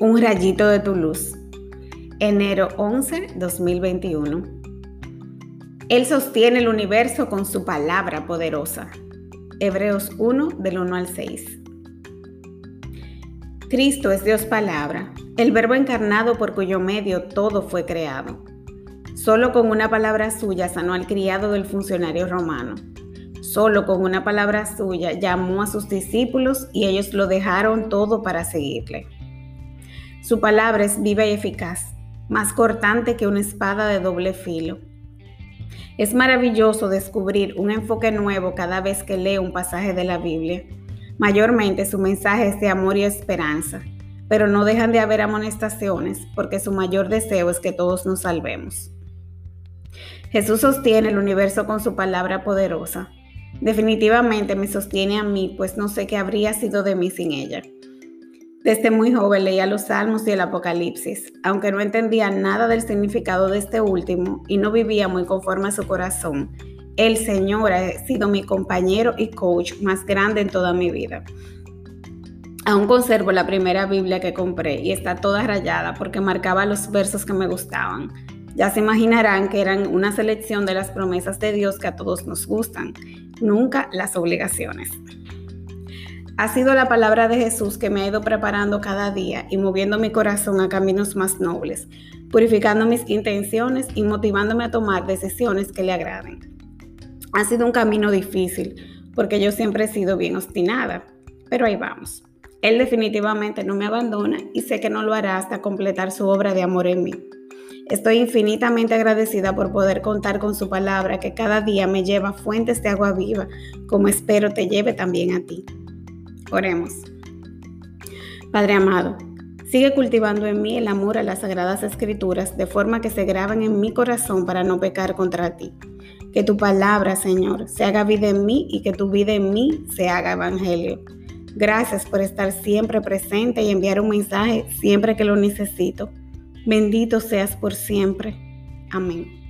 Un rayito de tu luz. Enero 11, 2021. Él sostiene el universo con su palabra poderosa. Hebreos 1 del 1 al 6. Cristo es Dios palabra, el verbo encarnado por cuyo medio todo fue creado. Solo con una palabra suya sanó al criado del funcionario romano. Solo con una palabra suya llamó a sus discípulos y ellos lo dejaron todo para seguirle. Su palabra es viva y eficaz, más cortante que una espada de doble filo. Es maravilloso descubrir un enfoque nuevo cada vez que leo un pasaje de la Biblia. Mayormente su mensaje es de amor y esperanza, pero no dejan de haber amonestaciones porque su mayor deseo es que todos nos salvemos. Jesús sostiene el universo con su palabra poderosa. Definitivamente me sostiene a mí, pues no sé qué habría sido de mí sin ella. Desde muy joven leía los Salmos y el Apocalipsis, aunque no entendía nada del significado de este último y no vivía muy conforme a su corazón. El Señor ha sido mi compañero y coach más grande en toda mi vida. Aún conservo la primera Biblia que compré y está toda rayada porque marcaba los versos que me gustaban. Ya se imaginarán que eran una selección de las promesas de Dios que a todos nos gustan, nunca las obligaciones. Ha sido la palabra de Jesús que me ha ido preparando cada día y moviendo mi corazón a caminos más nobles, purificando mis intenciones y motivándome a tomar decisiones que le agraden. Ha sido un camino difícil porque yo siempre he sido bien obstinada, pero ahí vamos. Él definitivamente no me abandona y sé que no lo hará hasta completar su obra de amor en mí. Estoy infinitamente agradecida por poder contar con su palabra que cada día me lleva fuentes de agua viva, como espero te lleve también a ti. Oremos. Padre amado, sigue cultivando en mí el amor a las sagradas escrituras de forma que se graben en mi corazón para no pecar contra ti. Que tu palabra, Señor, se haga vida en mí y que tu vida en mí se haga evangelio. Gracias por estar siempre presente y enviar un mensaje siempre que lo necesito. Bendito seas por siempre. Amén.